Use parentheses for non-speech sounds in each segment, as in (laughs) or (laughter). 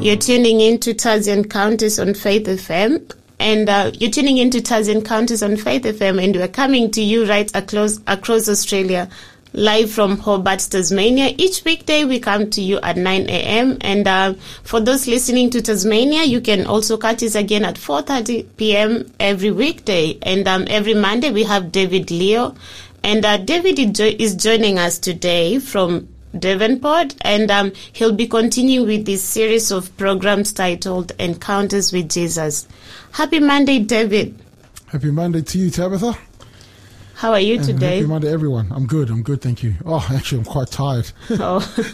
You're tuning in to Taz Encounters on Faith FM. And uh, you're tuning in to Taz Encounters on Faith FM, and we're coming to you right across, across Australia, live from Hobart, Tasmania. Each weekday, we come to you at 9 a.m. And uh, for those listening to Tasmania, you can also catch us again at 4.30 p.m. every weekday. And um, every Monday, we have David Leo. And uh, David is joining us today from Devonport, and um, he'll be continuing with this series of programs titled Encounters with Jesus. Happy Monday, David. Happy Monday to you, Tabitha. How are you and today? Happy Monday, everyone. I'm good. I'm good. Thank you. Oh, actually, I'm quite tired. (laughs) oh,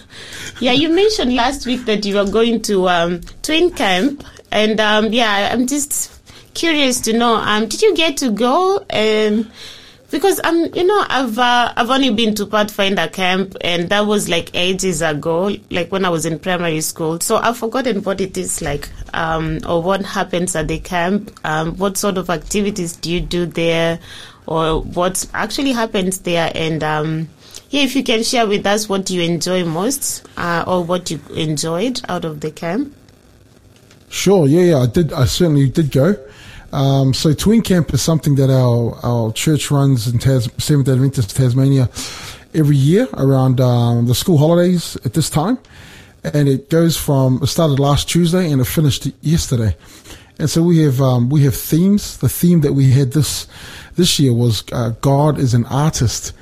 yeah. You mentioned last week that you were going to um, Tween Camp, and um, yeah, I'm just curious to know. Um, did you get to go? And because I'm, um, you know, I've uh, I've only been to Pathfinder camp, and that was like ages ago, like when I was in primary school. So I've forgotten what it is like, um, or what happens at the camp. Um, what sort of activities do you do there, or what actually happens there? And um, yeah, if you can share with us what you enjoy most, uh, or what you enjoyed out of the camp. Sure. Yeah, yeah, I did. I certainly did go. Um, so Tween Camp is something that our, our church runs in Tas- Seventh Adventist Tasmania every year around um, the school holidays at this time. And it goes from, it started last Tuesday and it finished yesterday. And so we have, um, we have themes. The theme that we had this, this year was, uh, God is an artist.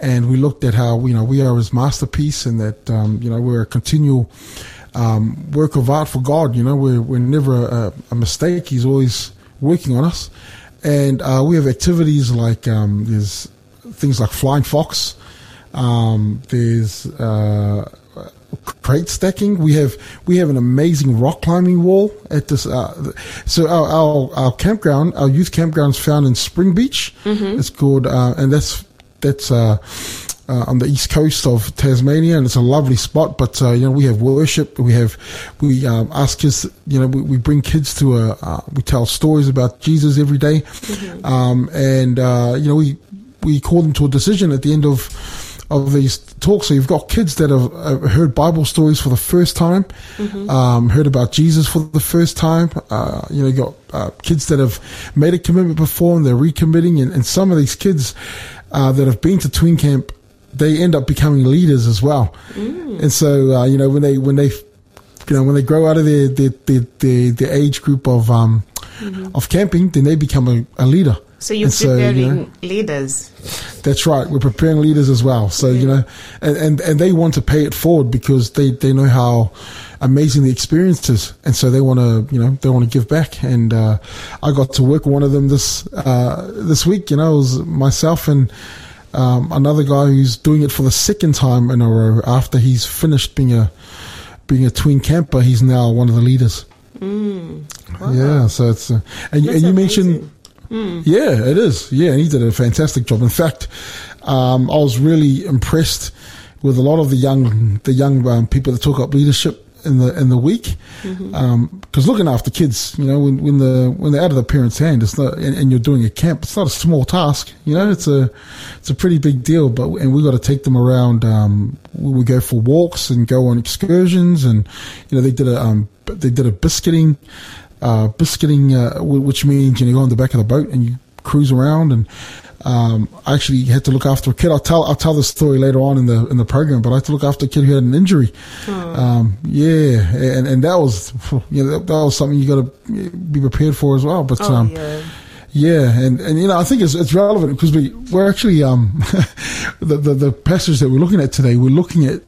And we looked at how, you know, we are his masterpiece and that, um, you know, we're a continual, um, work of art for God. You know, we're, we're never a, a mistake. He's always, working on us. And uh, we have activities like um, there's things like flying fox. Um, there's uh, crate stacking. We have we have an amazing rock climbing wall at this. Uh, so our, our, our campground, our youth campground, is found in Spring Beach. Mm-hmm. It's called, uh, and that's that's uh, on the east coast of Tasmania, and it's a lovely spot. But uh, you know, we have worship. We have we um, ask kids. You know, we, we bring kids to a. Uh, we tell stories about Jesus every day. Mm-hmm. um, and uh, you know, we we call them to a decision at the end of of these talks. So you've got kids that have heard Bible stories for the first time, mm-hmm. um, heard about Jesus for the first time. Uh, you know, you got uh, kids that have made a commitment before and they're recommitting, and, and some of these kids uh, that have been to Tween Camp they end up becoming leaders as well. Mm. And so, uh, you know, when they, when they, you know, when they grow out of their, their, their, their, their age group of, um, mm-hmm. of camping, then they become a, a leader. So you're and preparing so, you know, leaders. That's right. We're preparing leaders as well. So, you know, and, and, and they want to pay it forward because they, they know how amazing the experience is. And so they want to, you know, they want to give back. And, uh, I got to work with one of them this, uh, this week, you know, it was myself and, um, another guy who's doing it for the second time in a row after he's finished being a being a tween camper. He's now one of the leaders. Mm. Wow. Yeah, so it's uh, and, and, you mentioned. Mm. Yeah, it is. Yeah, and he did a fantastic job. In fact, um, I was really impressed with a lot of the young the young um, people that took up leadership in the in the week because mm-hmm. um, looking after kids you know when, when the when they're out of the parents hand it's not and, and, you're doing a camp it's not a small task you know it's a it's a pretty big deal but and we got to take them around um, we go for walks and go on excursions and you know they did a um, they did a biscuiting uh, biscuiting uh, which means you know you go on the back of the boat and you cruise around and um, I actually had to look after a kid. I'll tell I'll tell the story later on in the in the program, but I had to look after a kid who had an injury. Um, yeah, and and that was you know that, that was something you got to be prepared for as well. But oh, um, yeah. Yeah, and, and you know I think it's it's relevant because we we're actually um (laughs) the, the, the passage that we're looking at today we're looking at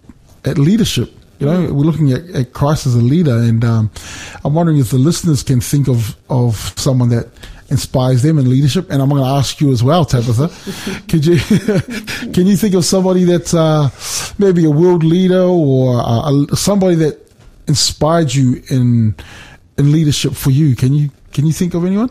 at leadership. You know, we're looking at, at Christ as a leader, and um, I'm wondering if the listeners can think of of someone that inspires them in leadership. And I'm going to ask you as well, Tabitha. (laughs) Could you (laughs) can you think of somebody that's uh, maybe a world leader or uh, somebody that inspired you in in leadership for you? Can you can you think of anyone?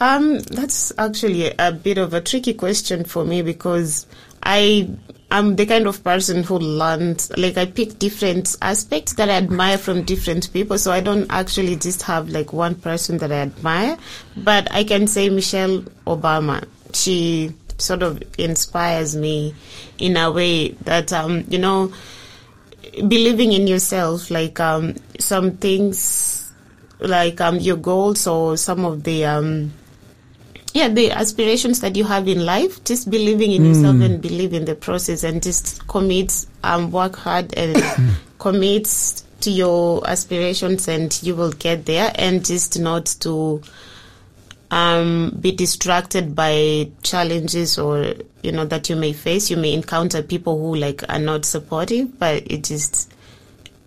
Um, that's actually a bit of a tricky question for me because I I'm the kind of person who learns, like I pick different aspects that I admire from different people. So I don't actually just have like one person that I admire, but I can say Michelle Obama. She sort of inspires me in a way that, um, you know, believing in yourself, like um, some things, like um, your goals or some of the um, yeah the aspirations that you have in life. Just believing in yourself and believe in the process, and just commit, um, work hard and commit to your aspirations, and you will get there. And just not to um, be distracted by challenges or you know that you may face. You may encounter people who like are not supportive, but it just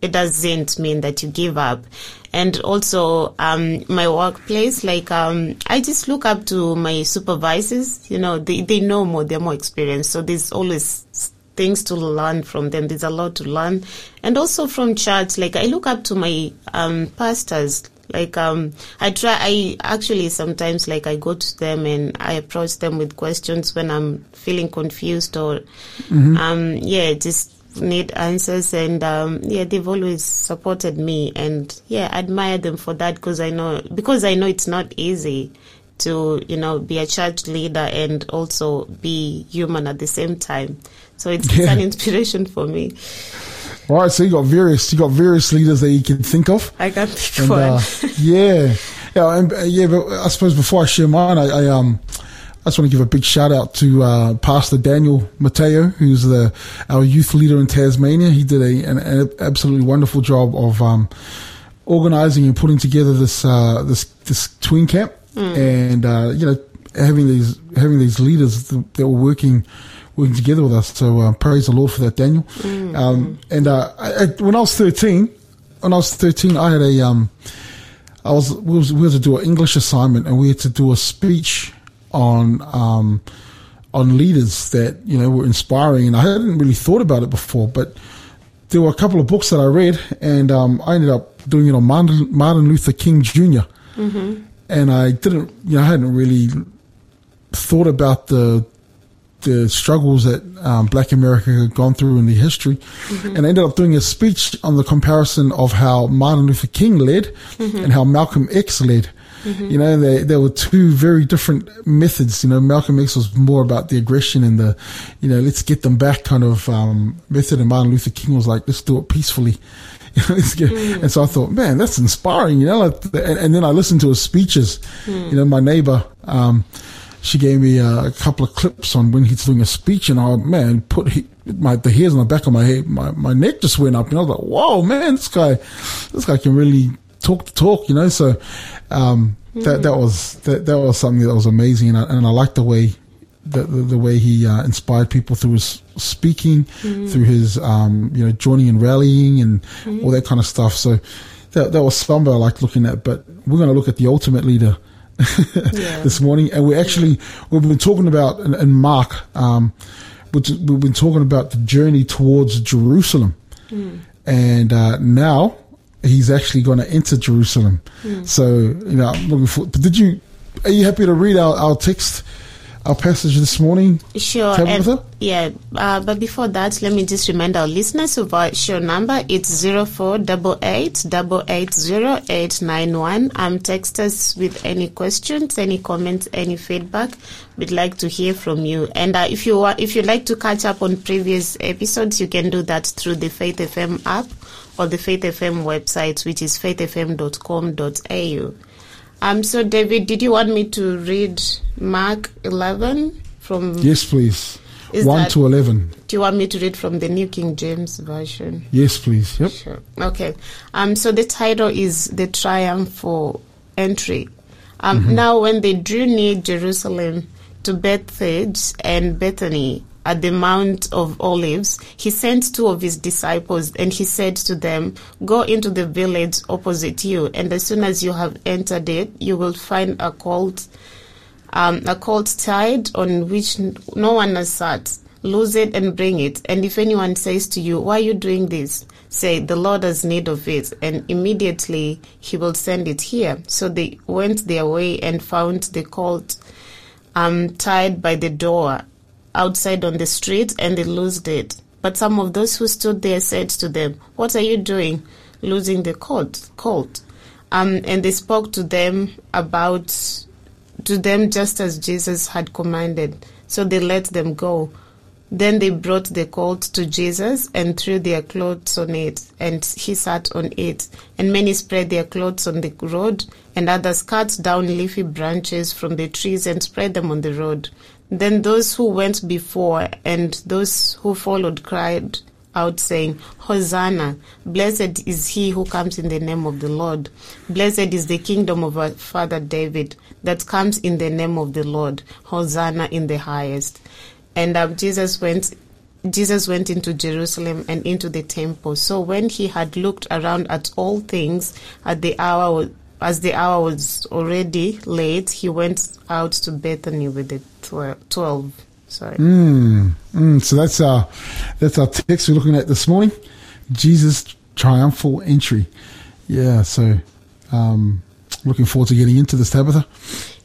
it doesn't mean that you give up. And also, um, my workplace, like, um, I just look up to my supervisors. You know, they, they know more, they're more experienced. So there's always things to learn from them. There's a lot to learn. And also from church, like, I look up to my, um, pastors. Like, um, I try, I actually sometimes, like, I go to them and I approach them with questions when I'm feeling confused or, um, yeah, just need answers and um, yeah they've always supported me and yeah I admire them for that because i know because i know it's not easy to you know be a church leader and also be human at the same time so it's, it's an inspiration for me All right, so you got various, you got various leaders that you can think of. i can pick And, one uh, yeah, yeah, and, uh, yeah. But I suppose before I share mine, I, I um, I just want to give a big shout out to uh, Pastor Daniel Mateo, who's the our youth leader in Tasmania. He did a, an, an absolutely wonderful job of um, organizing and putting together this uh, this this tween camp, and uh, you know having these having these leaders that were working working together with us. So uh, praise the Lord for that, Daniel. Um, and uh, I, I, when I was thirteen, when I was thirteen, I had a um, I was we, was we had to do an English assignment and we had to do a speech on um, on leaders that you know were inspiring, and I hadn't really thought about it before, but there were a couple of books that I read, and um, I ended up doing it on Martin, Martin Luther King junior. And I didn't, you know, I hadn't really thought about the the struggles that um, Black America had gone through in the history, and I ended up doing a speech on the comparison of how Martin Luther King led and how Malcolm X led. You know, they, there were two very different methods. You know, Malcolm X was more about the aggression and the, you know, let's get them back kind of um, method, and Martin Luther King was like, let's do it peacefully. (laughs) You know, let's get, And so I thought, man, that's inspiring. You know, and, and then I listened to his speeches. You know, my neighbor. Um, she gave me uh, a couple of clips on when he's doing a speech, and I man put he, my the hairs on the back of my head, my my neck just went up, and I was like, "Whoa, man, this guy, this guy can really talk the talk," you know. So um, that that was that that was something that was amazing, and I, and I like the way the, the, the way he uh, inspired people through his speaking, through his um, you know joining and rallying and all that kind of stuff. So that that was something I liked looking at. But we're going to look at the ultimate leader (laughs) Yeah. this morning, and we're actually we've been talking about in, in Mark, um, which we've been talking about the journey towards Jerusalem, and uh, now he's actually going to enter Jerusalem. Hmm. So you know, I'm looking forward. But did you? Are you happy to read our, our text, our passage this morning? Sure. And- yeah. Uh, but before that, let me just remind our listeners of our show number. It's zero four double eight double eight zero eight nine one. Um, text us with any questions, any comments, any feedback. We'd like to hear from you. And uh, if you want, if you'd like to catch up on previous episodes, you can do that through the Faith FM app or the Faith FM website, which is faithfm.com.au. Um, so David, did you want me to read Mark 11 from Yes, please. Is One that- to eleven. do you want me to read from the New King James Version? Yes, please. Yep. Sure. Okay. Um, so the title is The Triumphal Entry. Um, Now, when they drew near Jerusalem to Bethphage and Bethany at the Mount of Olives, he sent two of his disciples and he said to them, Go into the village opposite you, and as soon as you have entered it, you will find a colt um, a colt tied on which no one has sat. Lose it and bring it. And if anyone says to you, Why are you doing this? Say, The Lord has need of it, and immediately he will send it here. So they went their way and found the colt um, tied by the door outside on the street and they lost it. But some of those who stood there said to them, What are you doing? Losing the colt. colt. Um, and they spoke to them about, to them just as Jesus had commanded. So they let them go. Then they brought the colt to Jesus and threw their clothes on it, and he sat on it. And many spread their clothes on the road, and others cut down leafy branches from the trees and spread them on the road. Then those who went before and those who followed cried out, saying, Hosanna! Blessed is he who comes in the name of the Lord. Blessed is the kingdom of our father David that comes in the name of the Lord. Hosanna in the highest. And um, Jesus went Jesus went into Jerusalem and into the temple. So when he had looked around at all things, at the hour as the hour was already late, he went out to Bethany with the 12. Sorry. Mm, mm, so that's our, that's our text we're looking at this morning. Jesus' triumphal entry. Yeah, so um, looking forward to getting into this, Tabitha.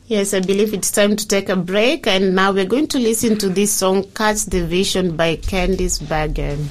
Yes, I believe it's time to take a break, and now we're going to listen to this song, Catch the Vision by Candice Bergen.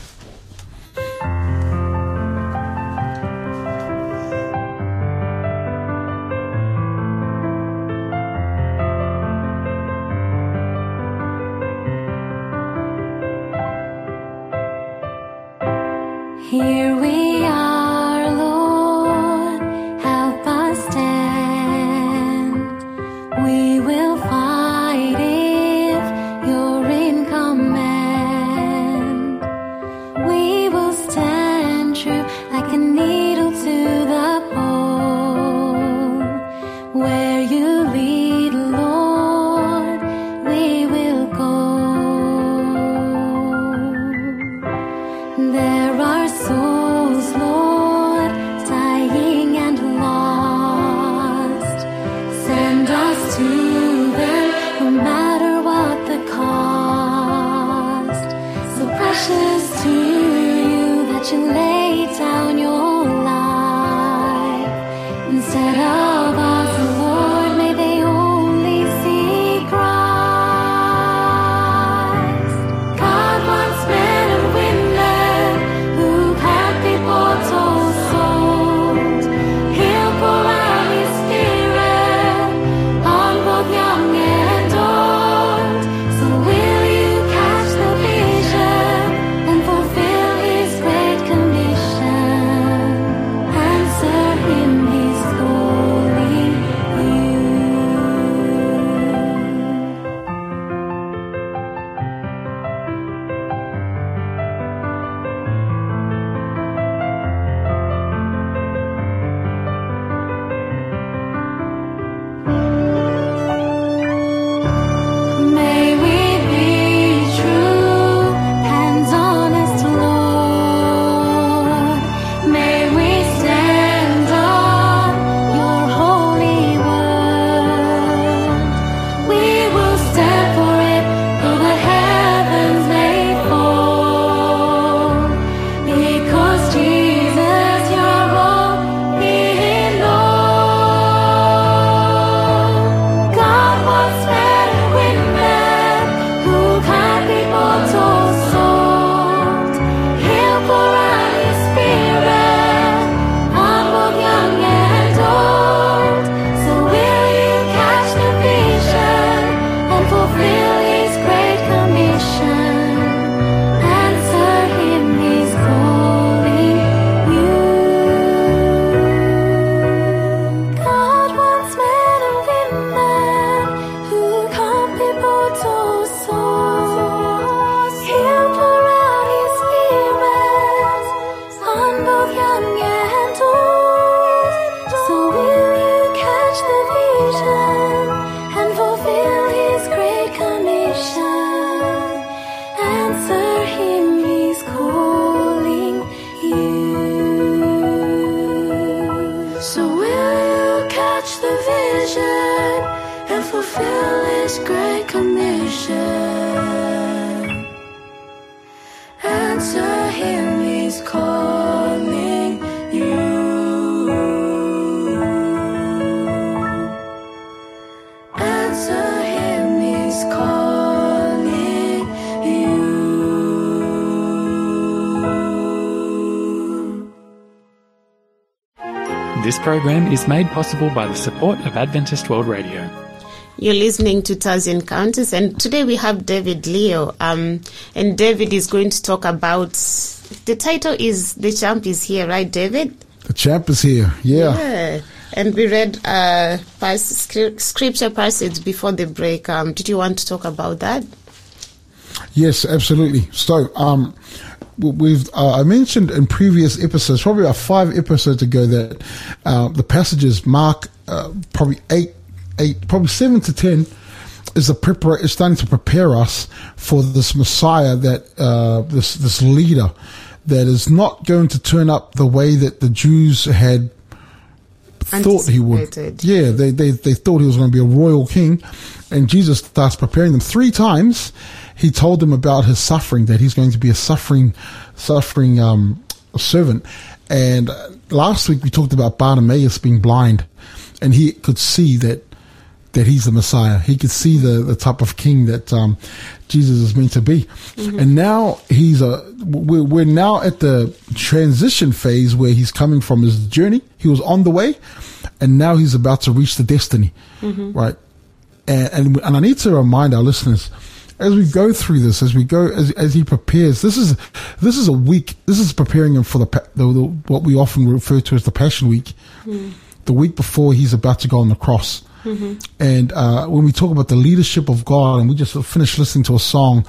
program is made possible by the support of Adventist World Radio. You're listening to Taz Encounters, and today we have David Leo. Um, and David is going to talk about the title is The Champ is Here, right, David? The Champ is Here, yeah. yeah. And we read a uh, scripture passage before the break. Um, did you want to talk about that? Yes, absolutely. So, um, we've uh, I mentioned in previous episodes, probably about five episodes ago, that uh, the passages Mark uh, probably eight, eight, probably seven to ten is the prepar- is starting to prepare us for this Messiah that uh, this this leader that is not going to turn up the way that the Jews had thought he would. Yeah, they, they, they thought he was going to be a royal king. And Jesus starts preparing them. Three times he told them about his suffering, that he's going to be a suffering, suffering, um, servant. And last week we talked about Bartimaeus being blind and he could see that, that he's the Messiah. He could see the, the type of king that, um, Jesus is meant to be. And now he's a, we're, we're now at the transition phase where he's coming from his journey. He was on the way and now he's about to reach the destiny, right? And, and and I need to remind our listeners as we go through this, as we go, as as he prepares. This is this is a week. This is preparing him for the, the, the what we often refer to as the Passion Week, the week before he's about to go on the cross. And uh, when we talk about the leadership of God, and we just finished listening to a song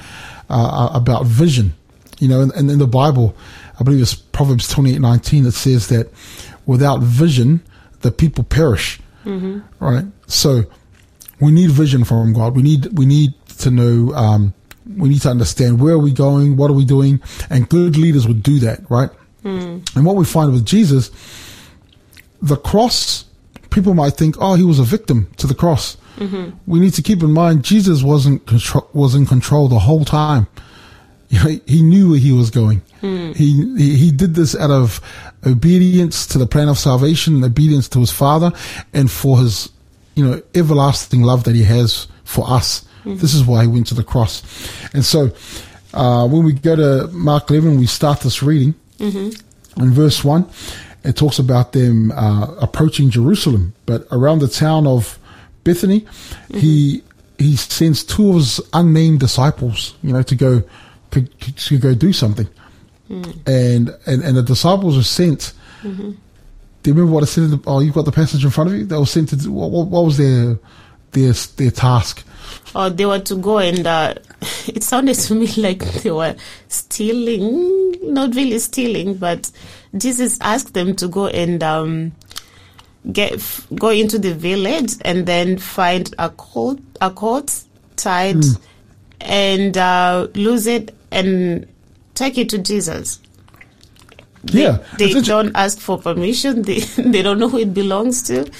uh, about vision, you know, and, and in the Bible, I believe it's Proverbs twenty eight nineteen that says that without vision, the people perish. Right. So we need vision from God. We need we need to know. Um, we need to understand where are we going, what are we doing, and good leaders would do that, right? Hmm. And what we find with Jesus, the cross, people might think, oh, he was a victim to the cross. Mm-hmm. We need to keep in mind Jesus wasn't control, was in control the whole time. (laughs) You know, he knew where he was going. Hmm. He, he he did this out of obedience to the plan of salvation, and obedience to his Father, and for his you know everlasting love that he has for us. Mm-hmm. This is why he went to the cross. And so, uh, when we go to Mark 11, we start this reading mm-hmm. in verse one. It talks about them uh, approaching Jerusalem, but around the town of Bethany, mm-hmm. he he sends two of his unnamed disciples, you know, to go to, to go do something. Mm. And, and and the disciples are sent. Do you remember what it said? In the, oh, you've got the passage in front of you. They were sent to do, what, what, what was their their their task? Or they were to go and uh, (laughs) it sounded to me like they were stealing, not really stealing, but Jesus asked them to go and um, get f- go into the village and then find a coat a coat tied and uh, lose it and take it to Jesus. They, Yeah, they don't ask for permission. (laughs) They they don't know who it belongs to.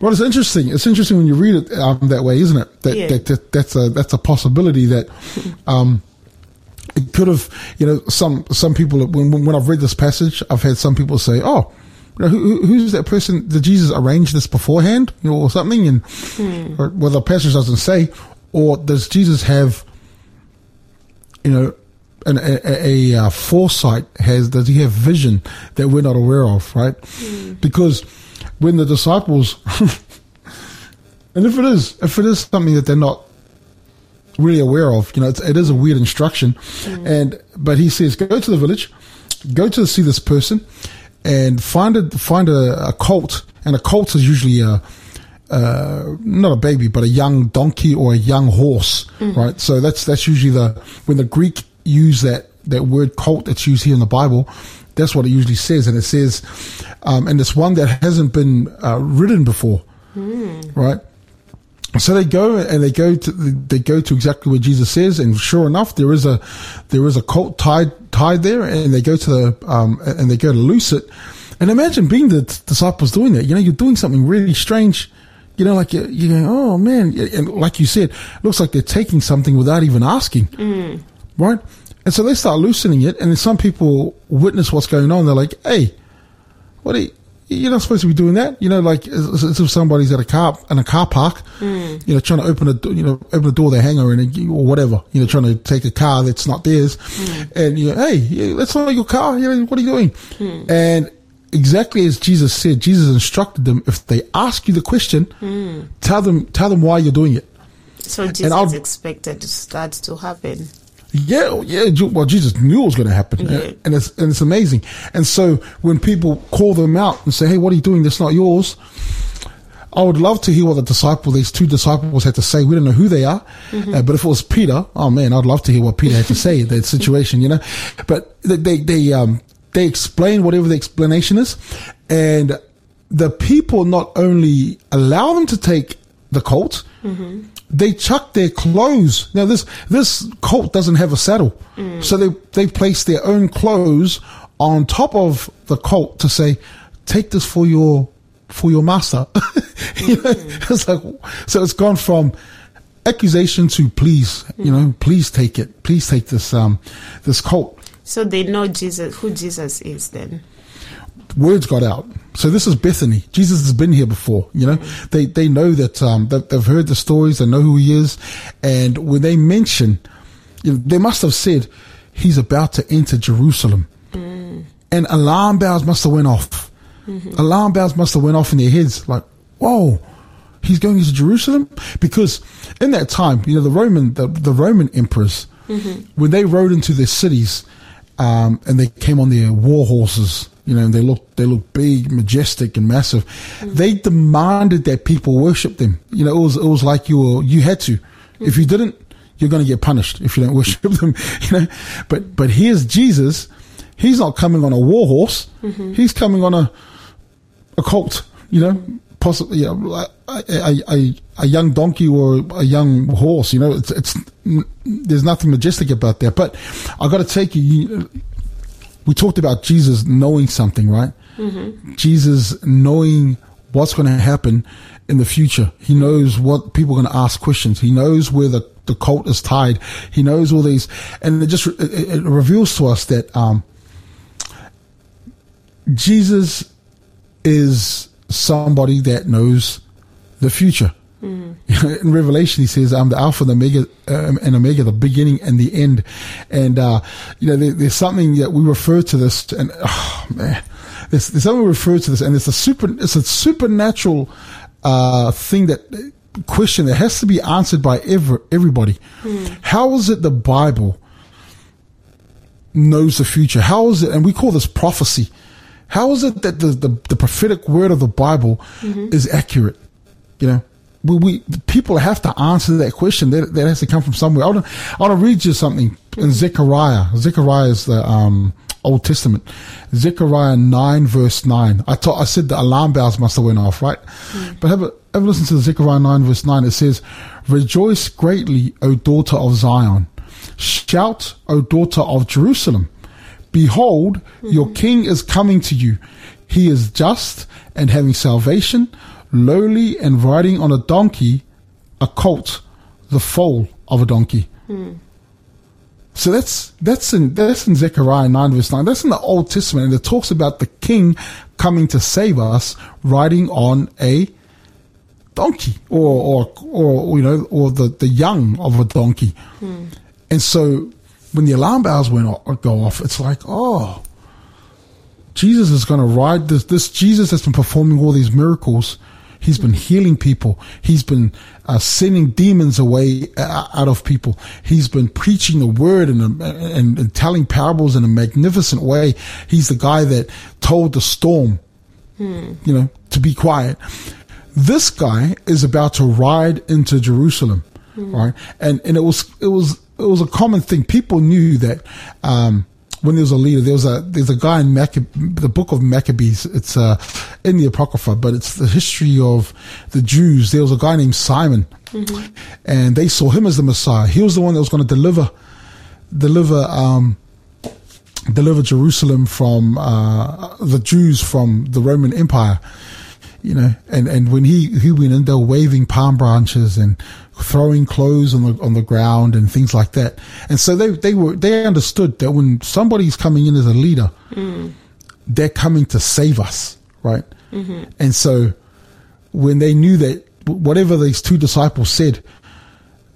Well, it's interesting. It's interesting when you read it um, that way, isn't it? That, Yeah. that, that that's a that's a possibility that (laughs) um, it could have. You know, some some people when when I've read this passage, I've had some people say, "Oh, you know, who, who- who's that person? Did Jesus arrange this beforehand, you know, or something?" And or, well, the passage doesn't say, or does Jesus have, you know, an, a, a, a uh, foresight? Has does he have vision that we're not aware of? Right? Because when the disciples, (laughs) and if it is, if it is something that they're not really aware of, you know, it's, it is a weird instruction. And but he says, go to the village, go to see this person, and find a find a, a colt. And a colt is usually a uh, not a baby, but a young donkey or a young horse, right? So that's that's usually the when the Greek use that that word colt that's used here in the Bible. That's what it usually says, and it says, um, and it's one that hasn't been uh, ridden before, right? So they go and they go to they go to exactly where Jesus says, and sure enough, there is a there is a colt tied tied there, and they go to the um, and they go to loose it. And imagine being the disciples doing that. You know, you're doing something really strange. You know, like you're, you're going, oh man, and like you said, looks like they're taking something without even asking, right? And so they start loosening it, and then some people witness what's going on. They're like, hey, what are you, you're not supposed to be doing that. You know, like as, as if somebody's at a car in a car park, mm. you know, trying to open a you know open the door of their hangar and or whatever. You know, trying to take a car that's not theirs, mm. and you know, hey, that's not your car. You know, what are you doing? Mm. And exactly as Jesus said, Jesus instructed them, if they ask you the question, tell them, tell them why you're doing it. So Jesus expected that to happen. Yeah, yeah. Well, Jesus knew it was going to happen, Yeah. and it's and it's amazing. And so when people call them out and say, "Hey, what are you doing? That's not yours," I would love to hear what the disciple, these two disciples, had to say. We don't know who they are, uh, but if it was Peter, oh man, I'd love to hear what Peter had to say in (laughs) that situation, you know. But they they they, um, they explain whatever the explanation is, and the people not only allow them to take the colt, they chuck their clothes. Now this this colt doesn't have a saddle, mm. so they they place their own clothes on top of the colt to say, "Take this for your for your master." (laughs) you know, mm-hmm. it's like so it's gone from accusation to please, you know, mm. please take it, please take this um this colt. So they know Jesus, who Jesus is then. Words got out. So this is Bethany. Jesus has been here before. You know, they they know that um, that they've heard the stories. They know who he is, and when they mention, you know, they must have said he's about to enter Jerusalem, and alarm bells must have went off. Alarm bells must have went off in their heads, like, whoa. He's going into Jerusalem because in that time, you know, the Roman, the, the Roman emperors, when they rode into their cities, um, and they came on their war horses, you know, they look they looked big, majestic and massive. Mm. They demanded that people worship them. You know, it was, it was like you were, you had to. Mm. If you didn't, you're going to get punished if you don't (laughs) worship them, (laughs) you know. But, but here's Jesus. He's not coming on a war horse. Mm-hmm. He's coming on a, a colt, you know, possibly you know, a, a, a, a young donkey or a young horse, you know, it's, it's, there's nothing majestic about that. But I got to take you, you, we talked about Jesus knowing something, right? Jesus knowing what's going to happen in the future. He knows what people are going to ask questions. He knows where the, the colt is tied. He knows all these, and it just, it, it reveals to us that, um, Jesus is somebody that knows the future. (laughs) In Revelation, he says, "I'm the Alpha, the Omega, um, and Omega, the beginning and the end." And uh, you know, there, there's something that we refer to this, and oh man, there's, there's something we refer to this, and it's a super, it's a supernatural uh, thing that question that has to be answered by every, everybody. How is it the Bible knows the future? How is it, and we call this prophecy? How is it that the, the, the prophetic word of the Bible is accurate? You know, we, we people have to answer that question. That, that has to come from somewhere. I want to I want to read you something in Zechariah. Zechariah is the um, Old Testament. Zechariah nine verse nine. I thought I said the alarm bells must have went off, right? But have a have a listen to Zechariah nine verse nine. It says, "Rejoice greatly, O daughter of Zion! Shout, O daughter of Jerusalem! Behold, your king is coming to you. He is just and having salvation, lowly and riding on a donkey, a colt, the foal of a donkey. So that's that's in that's in Zechariah nine verse nine. That's in the Old Testament, and it talks about the king coming to save us, riding on a donkey, or or or you know, or the the young of a donkey. And so when the alarm bells went o- go off, it's like, oh, Jesus is going to ride this. This Jesus has been performing all these miracles. He's been healing people. He's been uh, sending demons away uh, out of people. He's been preaching the word and, and, and telling parables in a magnificent way. He's the guy that told the storm, you know, to be quiet. This guy is about to ride into Jerusalem, right? And and it was it was it was a common thing. People knew that um, when there was a leader, there was a there's a guy in Maccab- the book of Maccabees. It's uh, in the Apocrypha, but it's the history of the Jews. There was a guy named Simon, and they saw him as the Messiah. He was the one that was going to deliver deliver um, deliver Jerusalem from uh, the Jews from the Roman Empire. You know, and, and when he, he went in, they were waving palm branches and throwing clothes on the on the ground and things like that. And so they they were they understood that when somebody's coming in as a leader, mm. they're coming to save us, right? Mm-hmm. And so when they knew that whatever these two disciples said,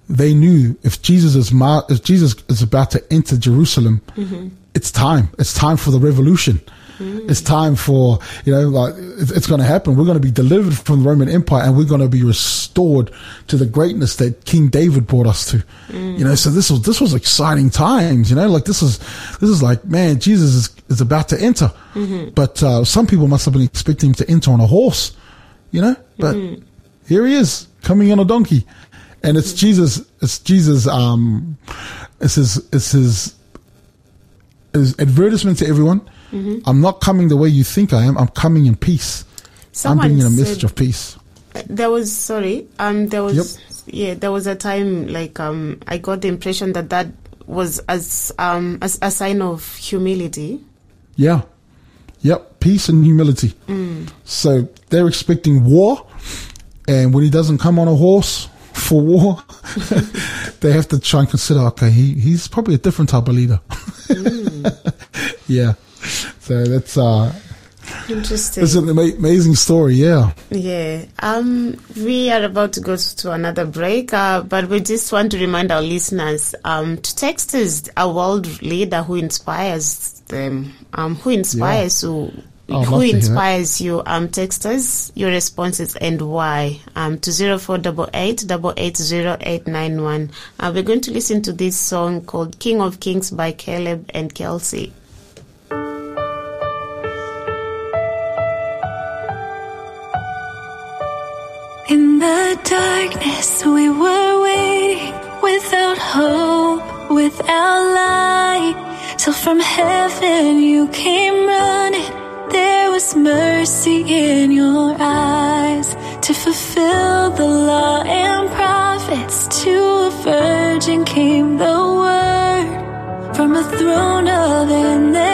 they knew if Jesus is mar- if Jesus is about to enter Jerusalem, mm-hmm. it's time. It's time for the revolution. It's time for, you know, like, it's, it's going to happen. We're going to be delivered from the Roman Empire and we're going to be restored to the greatness that King David brought us to. You know, so this was, this was exciting times, you know, like this is, this is like, man, Jesus is, is about to enter. But, uh, some people must have been expecting him to enter on a horse, you know, but here he is coming on a donkey and it's Jesus, it's Jesus, um, it's his, it's his, his advertisement to everyone. I'm not coming the way you think I am. I'm coming in peace. Someone I'm bringing a message of peace. There was sorry. Um, there was yeah. There was a time like um, I got the impression that that was as um as a sign of humility. Yeah. Yep. Peace and humility. So they're expecting war. And when he doesn't come on a horse for war, (laughs) they have to try and consider, okay, he, he's probably a different type of leader. (laughs) yeah. So that's, uh, Interesting. that's an amazing story. Yeah. Yeah. Um, we are about to go to another break, uh, but we just want to remind our listeners um, to text us a world leader who inspires them, um, who inspires you. I'd who love to hear that. inspires you? Um, text us your responses and why. Um, to zero four double eight double eight zero eight nine one. Uh, we're going to listen to this song called "King of Kings" by Caleb and Kelsey. The darkness, we were waiting without hope, without light. Till from heaven you came running. There was mercy in your eyes to fulfill the law and prophets. To a virgin came the word from a throne of endless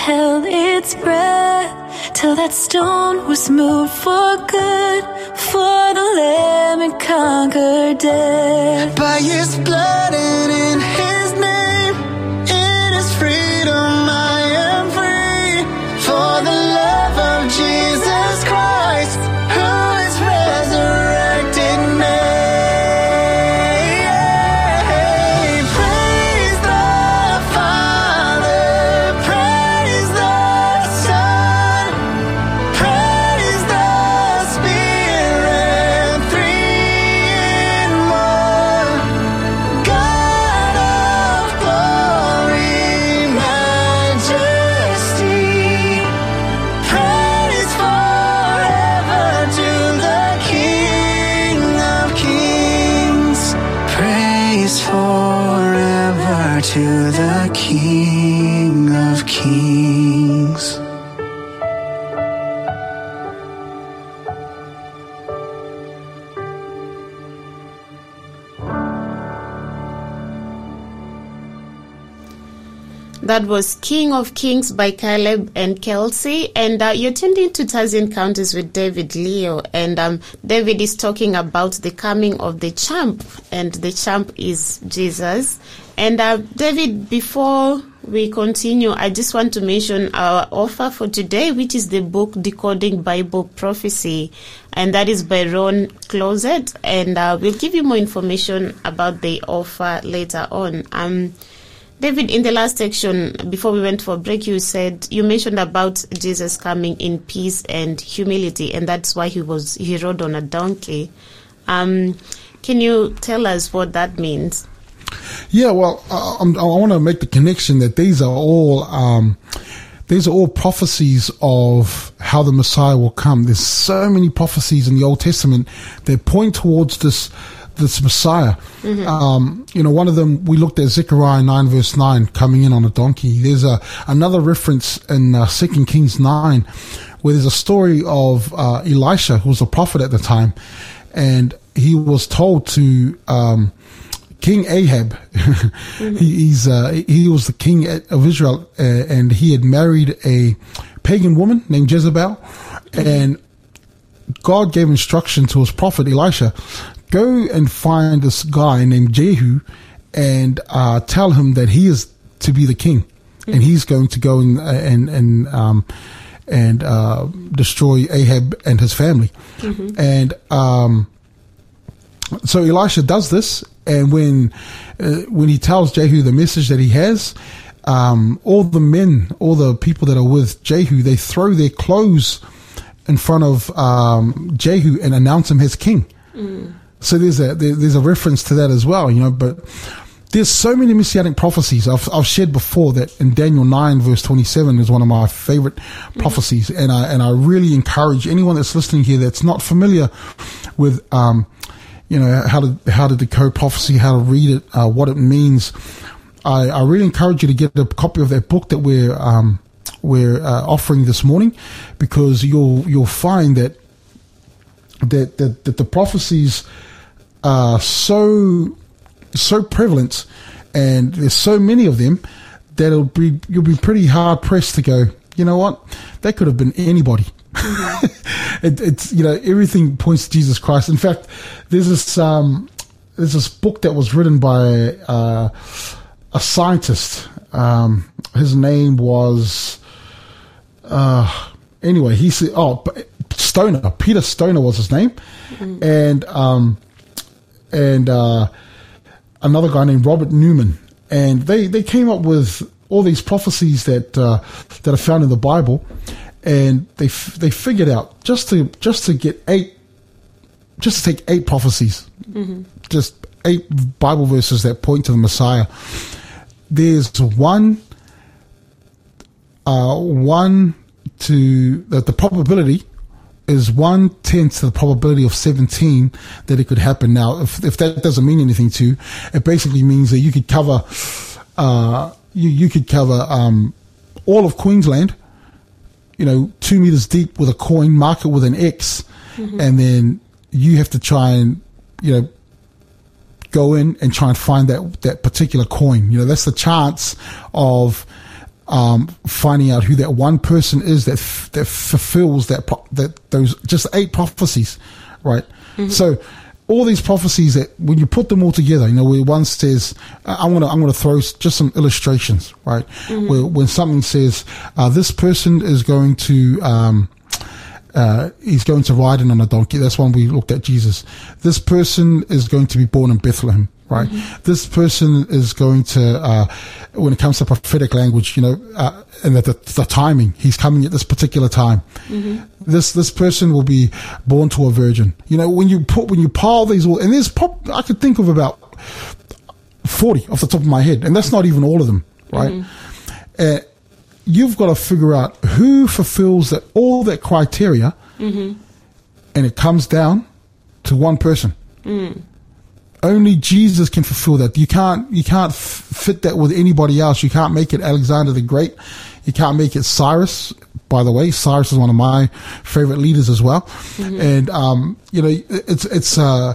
Held its breath till that stone was moved for good. For the Lamb had conquered death. By his blood and in That was King of Kings by Caleb and Kelsey. And uh, you're tuned into Taz Encounters with David Leo. And um, David is talking about the coming of the champ. And the champ is Jesus. And uh, David, before we continue, I just want to mention our offer for today, which is the book Decoding Bible Prophecy. And that is by Ron Clouzet. And uh, we'll give you more information about the offer later on. Um, David, in the last section, before we went for break, you said you mentioned about Jesus coming in peace and humility, and that's why he was he rode on a donkey. Um, can you tell us what that means? Yeah, well, uh, I'm, I want to make the connection that these are all um, these are all prophecies of how the Messiah will come. There's so many prophecies in the Old Testament that point towards this this Messiah. Um, you know, one of them we looked at Zechariah nine verse nine coming in on a donkey. There's a another reference in uh, Kings nine where there's a story of uh, Elisha who was a prophet at the time, and he was told to. Um, King Ahab, (laughs) he, he's uh, he was the king of Israel, uh, and he had married a pagan woman named Jezebel, and God gave instruction to his prophet Elisha, go and find this guy named Jehu, and uh, tell him that he is to be the king, and he's going to go and and and um, and uh, destroy Ahab and his family, and um, so Elisha does this, and when uh, when he tells Jehu the message that he has, um, all the men, all the people that are with Jehu, they throw their clothes in front of um, Jehu and announce him as king. So there's a there's a reference to that as well, you know. But there's so many messianic prophecies I've, I've shared before that in Daniel nine verse twenty seven is one of my favorite prophecies, and I and I really encourage anyone that's listening here that's not familiar with um, you know how to how to decode prophecy, how to read it, uh, what it means. I, I really encourage you to get a copy of that book that we're um, we're uh, offering this morning, because you'll you'll find that that that, that the prophecies are so so prevalent, and there's so many of them that it'll be you'll be pretty hard pressed to go. You know what? That could have been anybody. (laughs) it, it's you know everything points to Jesus Christ. In fact, there's this um, there's this book that was written by uh, a scientist. Um, his name was uh, anyway. He said, "Oh, P- Stoner, Peter Stoner was his name," and um, and uh, another guy named Robert Newman, and they they came up with all these prophecies that uh, that are found in the Bible, and they f- they figured out just to just to get eight, just to take eight prophecies, just eight Bible verses that point to the Messiah. There's one, uh, one to that the probability is one tenth the probability of 17 that it could happen. Now, if, if that doesn't mean anything to you, it basically means that you could cover, uh, you, you could cover, um, all of Queensland, you know, two meters deep with a coin, mark it with an X, and then you have to try and, you know, go in and try and find that, that particular coin. You know, that's the chance of, um, finding out who that one person is that f- that fulfills that pro- that those just eight prophecies, right? So all these prophecies that when you put them all together, you know, where one says, I- I'm gonna I'm gonna throw just some illustrations, right? Where when something says uh, this person is going to um, uh, he's going to ride in on a donkey. That's when we looked at Jesus. This person is going to be born in Bethlehem, right? This person is going to, uh, when it comes to prophetic language, you know, uh, and the, the, the timing, he's coming at this particular time. This this person will be born to a virgin. You know, when you put when you pile these all, and there's pop, I could think of about forty off the top of my head, and that's not even all of them, right? Uh, you've got to figure out who fulfills that all that criteria, and it comes down to one person. Only Jesus can fulfill that. You can't you can't f- fit that with anybody else. You can't make it Alexander the Great. You can't make it Cyrus. By the way, Cyrus is one of my favorite leaders as well. And um, you know, it's it's uh,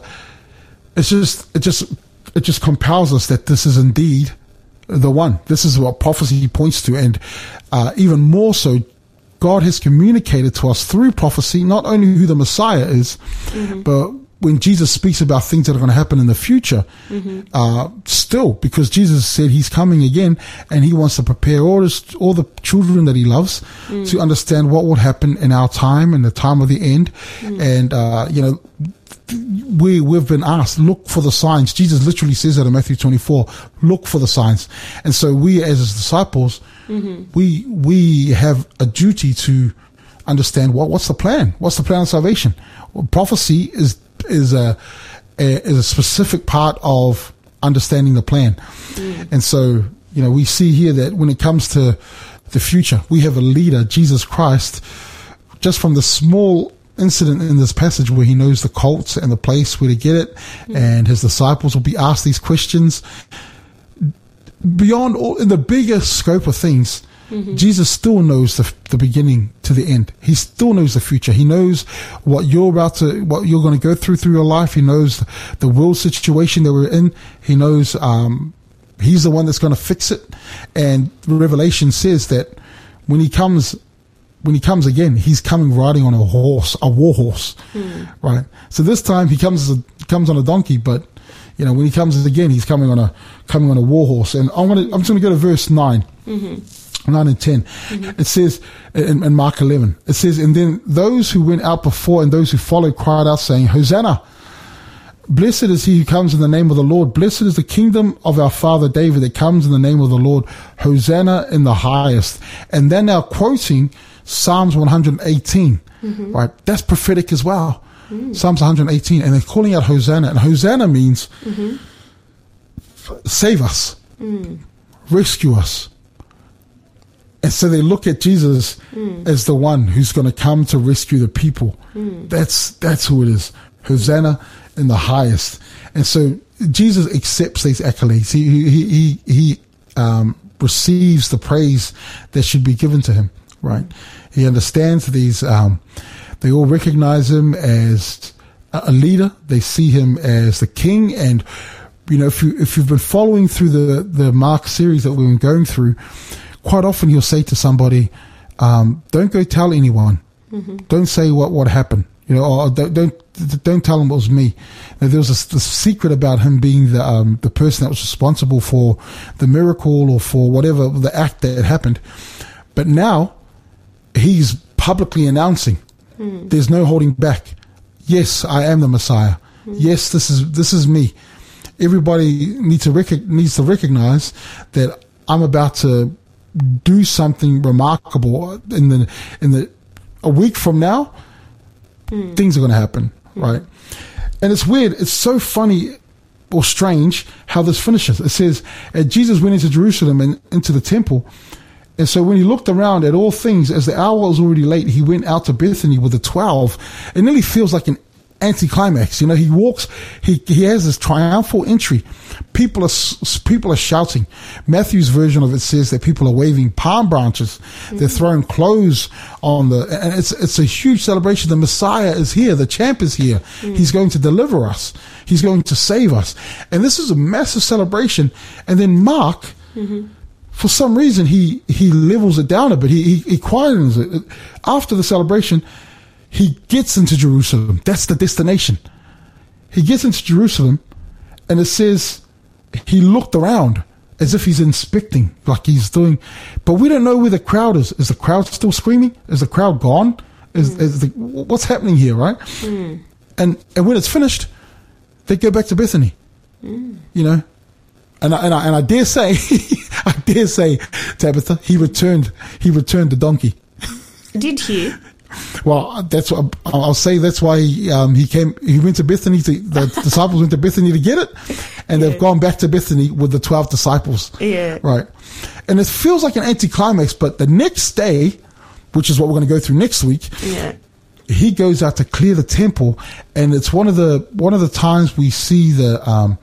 it's just it just it just compels us that this is indeed the one. This is what prophecy points to, and uh, even more so, God has communicated to us through prophecy not only who the Messiah is, but when Jesus speaks about things that are going to happen in the future, uh, still because Jesus said He's coming again, and He wants to prepare all his, all the children that He loves to understand what will happen in our time and the time of the end, and uh, you know we we've been asked look for the signs. Jesus literally says that in Matthew 24, look for the signs. And so we as his disciples, we we have a duty to understand what what's the plan? What's the plan of salvation? Well, prophecy is is a, a is a specific part of understanding the plan. Mm. And so, you know, we see here that when it comes to the future, we have a leader, Jesus Christ, just from the small incident in this passage where he knows the cults and the place where to get it, mm. and his disciples will be asked these questions. Beyond all, in the bigger scope of things, Mm-hmm. Jesus still knows the, the beginning to the end. He still knows the future. He knows what you're about to, what you're going to go through through your life. He knows the world situation that we're in. He knows, um, he's the one that's going to fix it. And Revelation says that when he comes, when he comes again, he's coming riding on a horse, a war horse, hmm. right? So this time he comes as a, comes on a donkey, but you know when he comes again, he's coming on a coming on a war horse. And I'm gonna I'm just gonna go to verse 9 mm-hmm. Nine and 10 mm-hmm. It says in, in Mark eleven, it says, and then those who went out before and those who followed cried out, saying, Hosanna. Blessed is he who comes in the name of the Lord. Blessed is the kingdom of our father David that comes in the name of the Lord. Hosanna in the highest. And they're now quoting Psalms 118, mm-hmm. right? That's prophetic as well. Mm. Psalms 118. And they're calling out Hosanna. And Hosanna means mm-hmm. save us, mm. rescue us. And so they look at Jesus as the one who's going to come to rescue the people. That's that's who it is. Hosanna in the highest. And so Jesus accepts these accolades. He he he, he um, receives the praise that should be given to him. Right? He understands these. Um, they all recognize him as a a leader. They see him as the king. And you know, if you if you've been following through the the Mark series that we've been going through, quite often he'll say to somebody, um, "Don't go tell anyone. Don't say what what happened. You know, or don't don't, don't tell them it was me." Now, there was a, secret about him being the um, the person that was responsible for the miracle or for whatever the act that happened. But now he's publicly announcing, "There's no holding back. Yes, I am the Messiah. Yes, this is this is me." Everybody needs to rec- needs to recognize that I'm about to do something remarkable in the in the a week from now hmm. things are going to happen hmm. right? And it's weird it's so funny or strange how this finishes. It says and jesus went into jerusalem and into the temple. And so when he looked around at all things as the hour was already late he went out to bethany with the 12 it nearly feels like an anticlimax. You know he walks he he has this triumphal entry. People are people are shouting. Matthew's version of it says that people are waving palm branches. They're mm. throwing clothes on the and it's it's a huge celebration. The messiah is here. The champ is here. Mm. He's going to deliver us. He's going to save us. And this is a massive celebration. And then mark mm-hmm. for some reason he he levels it down a bit. He he, he quietens it. After the celebration he gets into jerusalem that's the destination he gets into jerusalem and it says he looked around as if he's inspecting, like he's doing. But we don't know where the crowd is. Is the crowd still screaming? Is the crowd gone? Is, hmm. is the, what's happening here, right? Hmm. And and when it's finished, they go back to Bethany. Hmm. You know, and I, and I, and I dare say, (laughs) I dare say, Tabitha, he returned. He returned the donkey. Did he? Well, that's what I'll say. That's why he, um, he came. He went to Bethany. To, the (laughs) disciples went to Bethany to get it, and they've gone back to Bethany with the twelve disciples. Yeah. Right. And it feels like an anticlimax, but the next day, which is what we're going to go through next week, Yeah. he goes out to clear the temple, and it's one of the one of the times we see the um,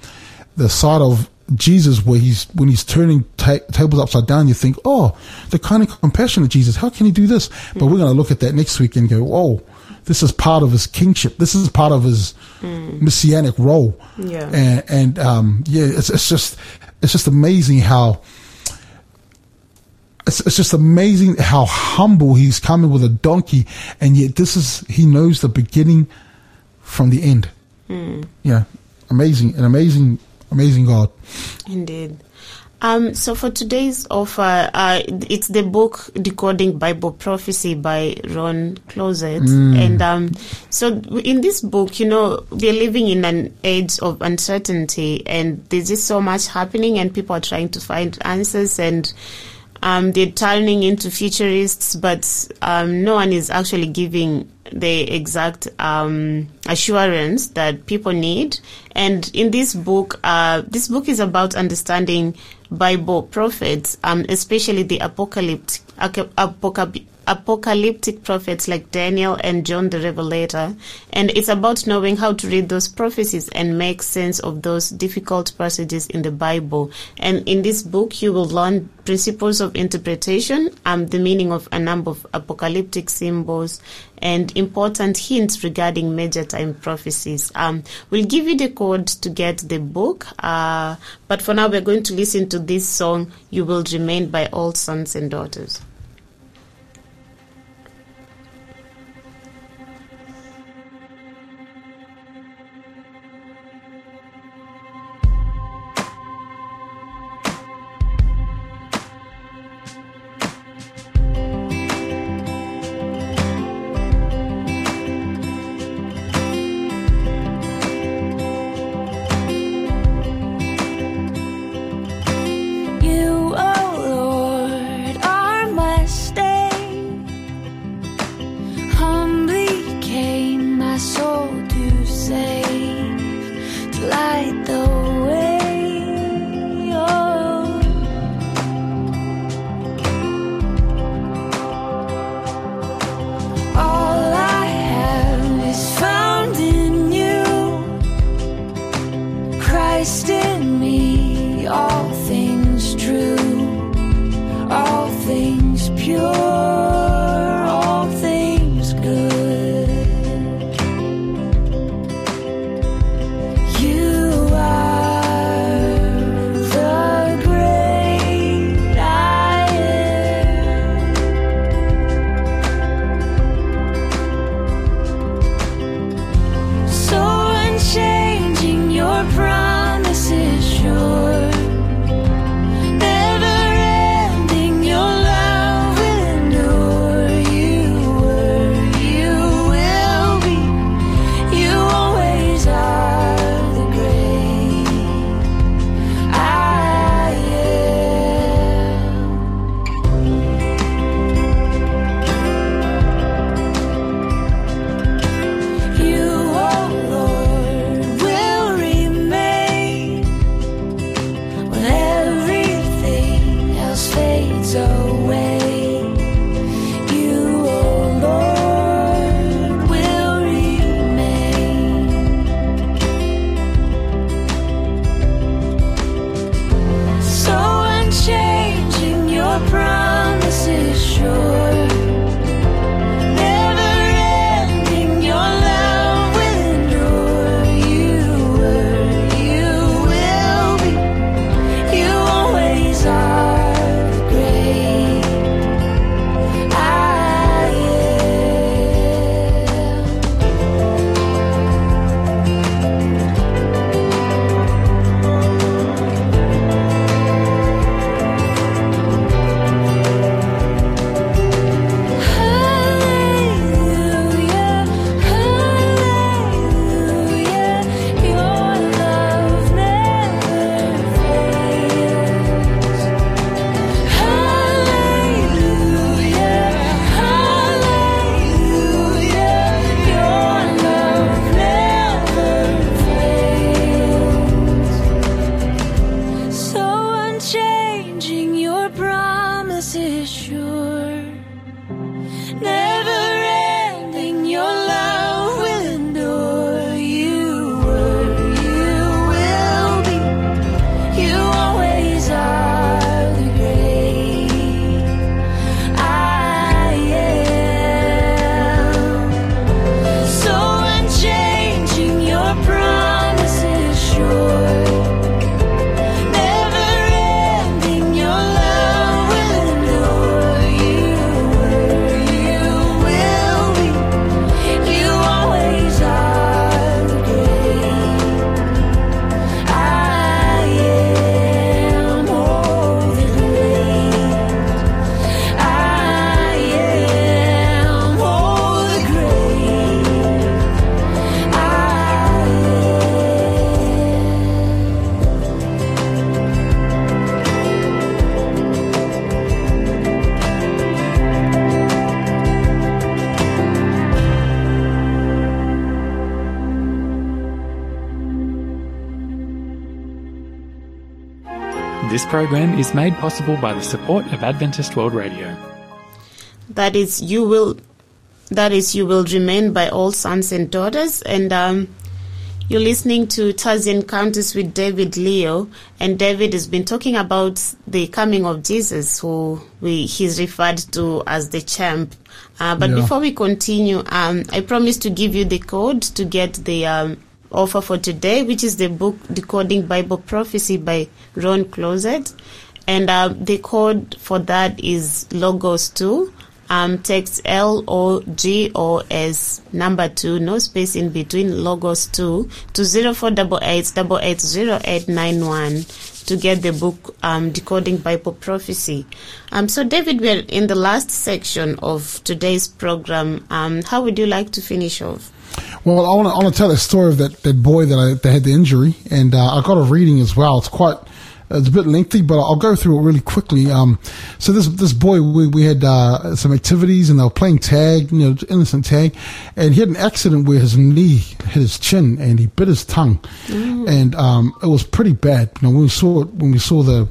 the side of Jesus where he's when he's turning ta- tables upside down. You think, oh, the kind of compassionate Jesus. How can he do this? But we're going to look at that next week and go, oh, this is part of his kingship. This is part of his messianic role. Yeah. And, and um, yeah, it's, it's just, it's just amazing how, it's, it's just amazing how humble he's coming with a donkey, and yet this is he knows the beginning from the end. Yeah, amazing, an amazing, amazing God. Indeed. Um, so for today's offer, uh, it's the book Decoding Bible Prophecy by Ron Clouzet. And um, so in this book, you know, we're living in an age of uncertainty and there's just so much happening and people are trying to find answers and um, they're turning into futurists, but um, no one is actually giving the exact um, assurance that people need. And in this book, uh, this book is about understanding Bible prophets, um, especially the apocalyptic, apocalyptic, apocalyptic prophets like Daniel and John the Revelator. And it's about knowing how to read those prophecies and make sense of those difficult passages in the Bible. And in this book, you will learn principles of interpretation, um, the meaning of a number of apocalyptic symbols, and important hints regarding major time prophecies. Um, we'll give you the code to get the book, uh, but for now, we're going to listen to this song, You Will Remain by All Sons and Daughters. this issue. Program is made possible by the support of Adventist World Radio. That is, you will. That is, you will remain by all sons and daughters, and um, you're listening to Taz Encounters with David Leo, and David has been talking about the coming of Jesus, who we he's referred to as the champ. Uh, but Yeah. before we continue, um, I promise to give you the code to get the um, offer for today, which is the book Decoding Bible Prophecy by Ron Clouzet, and uh, the code for that is Logos two. Um, text L O G O S number two, no space in between Logos two to zero four double eight double eight zero eight nine one to get the book um, Decoding Bible Prophecy. Um, so, David, we're in the last section of today's program. Um, how would you like to finish off? Well, I want to I want to tell the story of that, that boy that I, that had the injury, and uh, I got a reading as well. It's quite it's a bit lengthy, but I'll go through it really quickly. Um, so this this boy, we, we had uh, some activities, and they were playing tag, you know, innocent tag, and he had an accident where his knee hit his chin, and he bit his tongue, and um, it was pretty bad. You know, when we saw it, when we saw the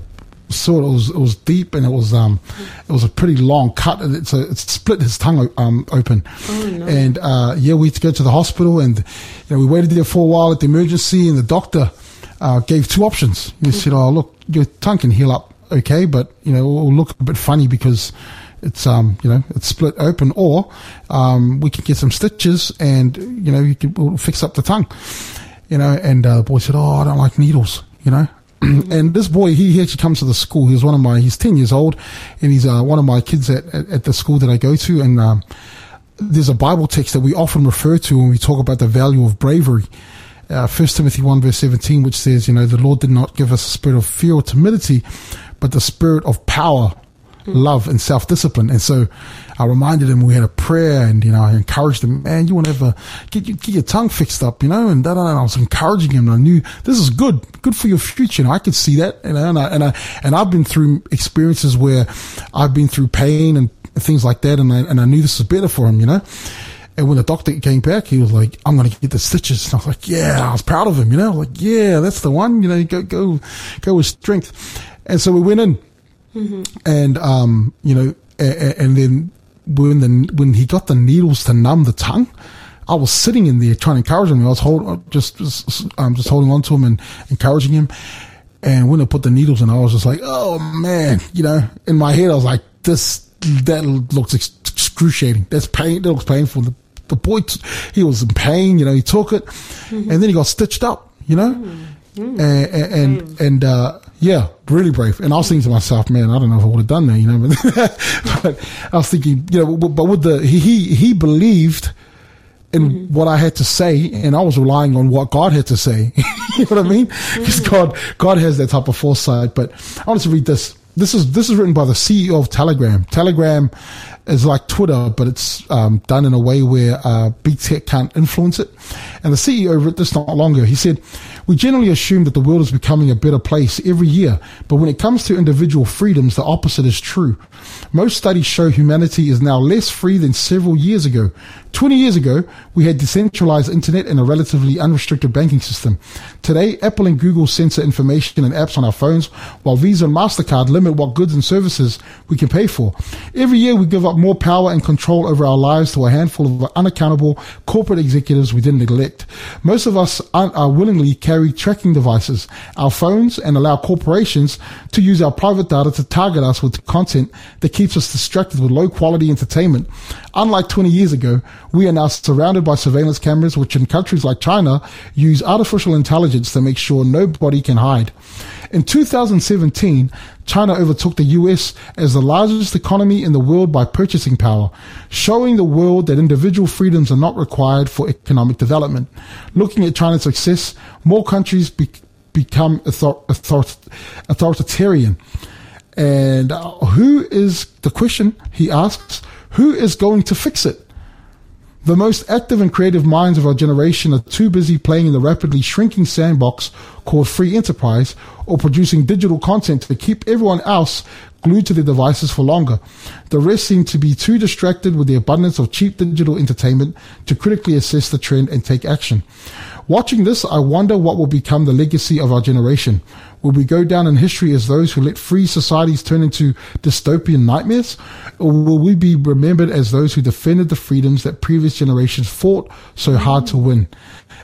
saw it, was it was deep and it was um it was a pretty long cut. And it's a, it split his tongue um open. And uh yeah we had to go to the hospital and you know we waited there for a while at the emergency and the doctor uh gave two options. He said oh look your tongue can heal up okay but you know it will look a bit funny because it's um you know it's split open or um we can get some stitches and you know you can we'll fix up the tongue. You know, and uh, the boy said, "Oh, I don't like needles," you know. (clears throat) and this boy, he, he actually comes to the school. He's one of my, he's ten years old, and he's uh, one of my kids at, at, at the school that I go to. And um, there's a Bible text that we often refer to when we talk about the value of bravery. Uh, 1 Timothy 1 verse 17, which says, you know, the Lord did not give us a spirit of fear or timidity, but the spirit of power, love, and self-discipline. And so I reminded him we had a prayer and, you know, I encouraged him, man, you want to get, your- get your tongue fixed up, you know, and, and I was encouraging him and I knew this is good, good for your future. And I could see that, you know, and I, and I, and I've been through experiences where I've been through pain and things like that. And I, and I knew this was better for him, you know. And when the doctor came back, he was like, I'm going to get the stitches. And I was like, yeah, I was proud of him, you know, like, yeah, that's the one, you know, go, go, go with strength. And so we went in and, um, you know, and, and then when the, when he got the needles to numb the tongue, I was sitting in there trying to encourage him. I was hold, just, just, um, just holding on to him and encouraging him. And when they put the needles in, I was just like, oh man, you know, in my head, I was like, this, that looks excruciating. That's pain. That looks painful. The, the boy, t- he was in pain, you know, he took it and then he got stitched up, you know, and, and, and, and, uh, yeah, really brave. And I was thinking to myself, man, I don't know if I would have done that, you know, (laughs) but, I was thinking, you know, but with the, he, he, believed, in what I had to say, and I was relying on what God had to say. (laughs) you know what I mean? Because God, God has that type of foresight. But I wanted to read this. This is this is written by the CEO of Telegram. Telegram is like Twitter, but it's um, done in a way where uh, big tech can't influence it. And the CEO wrote this not long ago. He said, "We generally assume that the world is becoming a better place every year, but when it comes to individual freedoms, the opposite is true. Most studies show humanity is now less free than several years ago. 20 years ago, we had decentralized internet and a relatively unrestricted banking system. Today, Apple and Google censor information and apps on our phones, while Visa and MasterCard limit what goods and services we can pay for. Every year, we give up more power and control over our lives to a handful of unaccountable corporate executives we didn't elect. Most of us uh, willingly carry tracking devices, our phones, and allow corporations to use our private data to target us with content that keeps us distracted with low quality entertainment. Unlike 20 years ago, we are now surrounded by surveillance cameras, which in countries like China use artificial intelligence to make sure nobody can hide. In 2017, China overtook the US as the largest economy in the world by purchasing power, showing the world that individual freedoms are not required for economic development. Looking at China's success, more countries be- become author- author- authoritarian. And uh, who is the question he asks? Who is going to fix it? The most active and creative minds of our generation are too busy playing in the rapidly shrinking sandbox called free enterprise or producing digital content to keep everyone else glued to their devices for longer. The rest seem to be too distracted with the abundance of cheap digital entertainment to critically assess the trend and take action. Watching this, I wonder what will become the legacy of our generation. Will we go down in history as those who let free societies turn into dystopian nightmares? Or will we be remembered as those who defended the freedoms that previous generations fought so hard to win?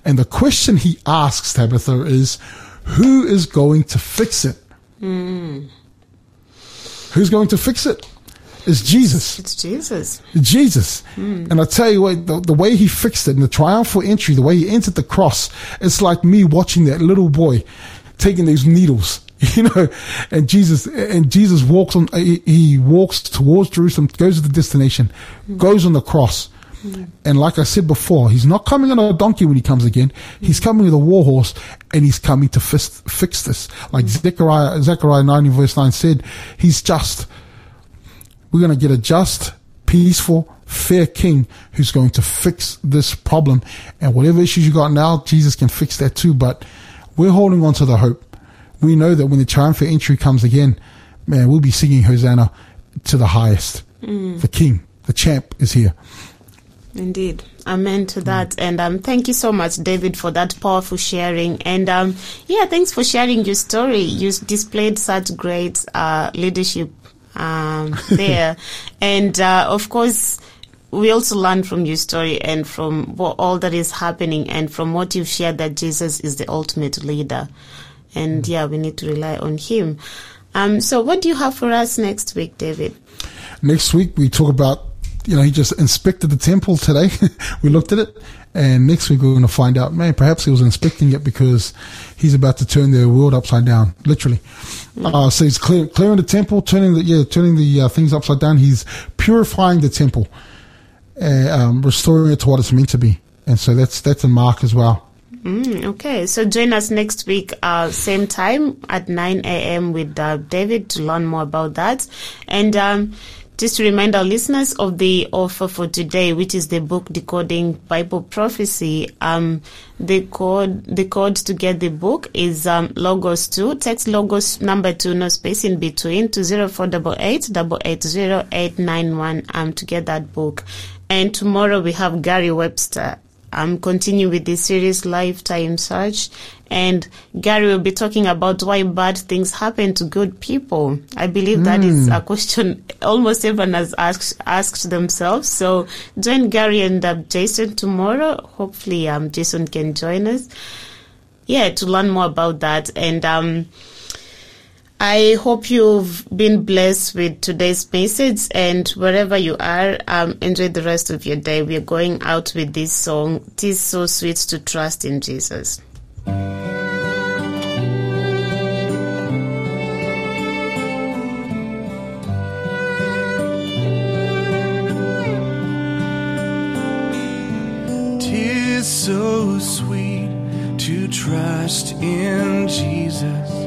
And the question he asks, Tabitha, is who is going to fix it? Hmm. Who's going to fix it? It's Jesus. It's Jesus. Jesus. Hmm. And I tell you what, the, the way he fixed it in the triumphal entry, the way he entered the cross, it's like me watching that little boy taking these needles, (laughs) you know, and Jesus, and Jesus walks on, he, he walks towards Jerusalem, goes to the destination, mm. goes on the cross. Mm. And like I said before, he's not coming on a donkey when he comes again. He's mm. coming with a war horse and he's coming to fix, fix this. Like Zechariah, Zechariah 90 verse 9 said, he's just, we're going to get a just, peaceful, fair king who's going to fix this problem. And whatever issues you got now, Jesus can fix that too. But we're holding on to the hope. We know that when the triumphant entry comes again, man, we'll be singing Hosanna to the highest. The king, the champ is here. Indeed. Amen to that. And um, thank you so much, David, for that powerful sharing. And um, yeah, thanks for sharing your story. You displayed such great uh, leadership um, (laughs) there. and uh, of course, we also learn from your story and from what, all that is happening and from what you've shared that Jesus is the ultimate leader. And yeah, we need to rely on him. Um, so what do you have for us next week, David? Next week, we talk about, you know, he just inspected the temple today. (laughs) we looked at it. And next week, we're going to find out, man, perhaps he was inspecting it because he's about to turn their world upside down, literally. Uh, so he's clear, clearing the temple, turning the, yeah, turning the uh, things upside down. He's purifying the temple, uh, um, restoring it to what it's meant to be. And so that's, that's in Mark as well. Mm, okay, so join us next week, uh, same time at 9 a.m. with uh, David to learn more about that. And um, just to remind our listeners of the offer for today, which is the book Decoding Bible Prophecy. Um, the code, the code to get the book is um, Logos 2. Text Logos number 2, no space in between, to 0488 880 um, to get that book. And tomorrow we have Gary Webster I'm continuing with this series Lifetime Search. And Gary will be talking about why bad things happen to good people. I believe that is a question almost everyone has asked, asked themselves. So join Gary and uh, Jason tomorrow. Hopefully, um, Jason can join us. Yeah, to learn more about that. And, um, I hope you've been blessed with today's message and wherever you are, um, enjoy the rest of your day. We are going out with this song. It is so sweet to trust in Jesus. Tis so sweet to trust in Jesus,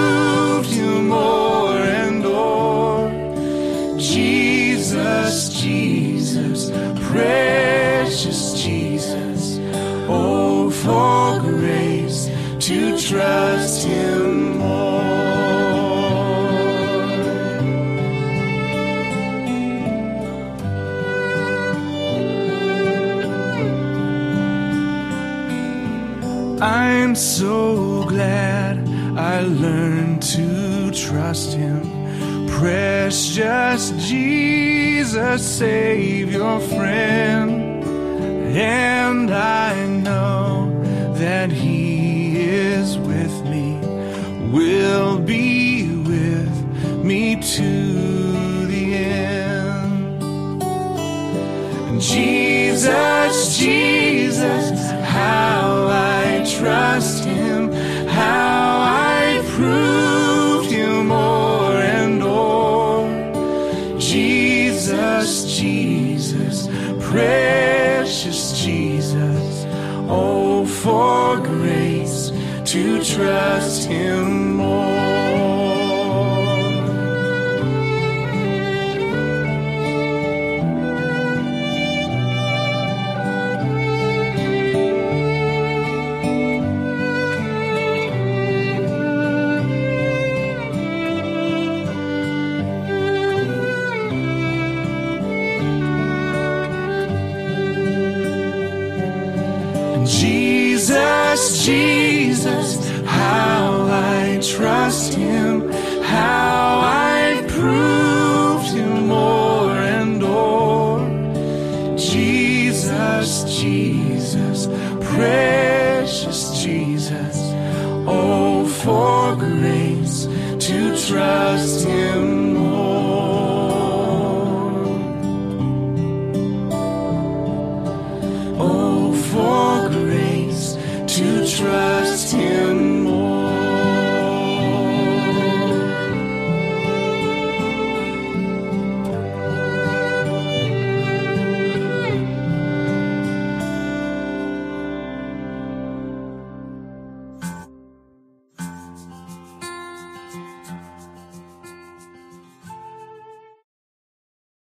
precious Jesus, oh, for grace to trust him more. I'm so glad I learned to trust him. Precious Jesus, Savior, friend. And I know that he is with me, will be with me to the end. Jesus, Jesus, how I trust precious Jesus, oh, for grace to trust him grace.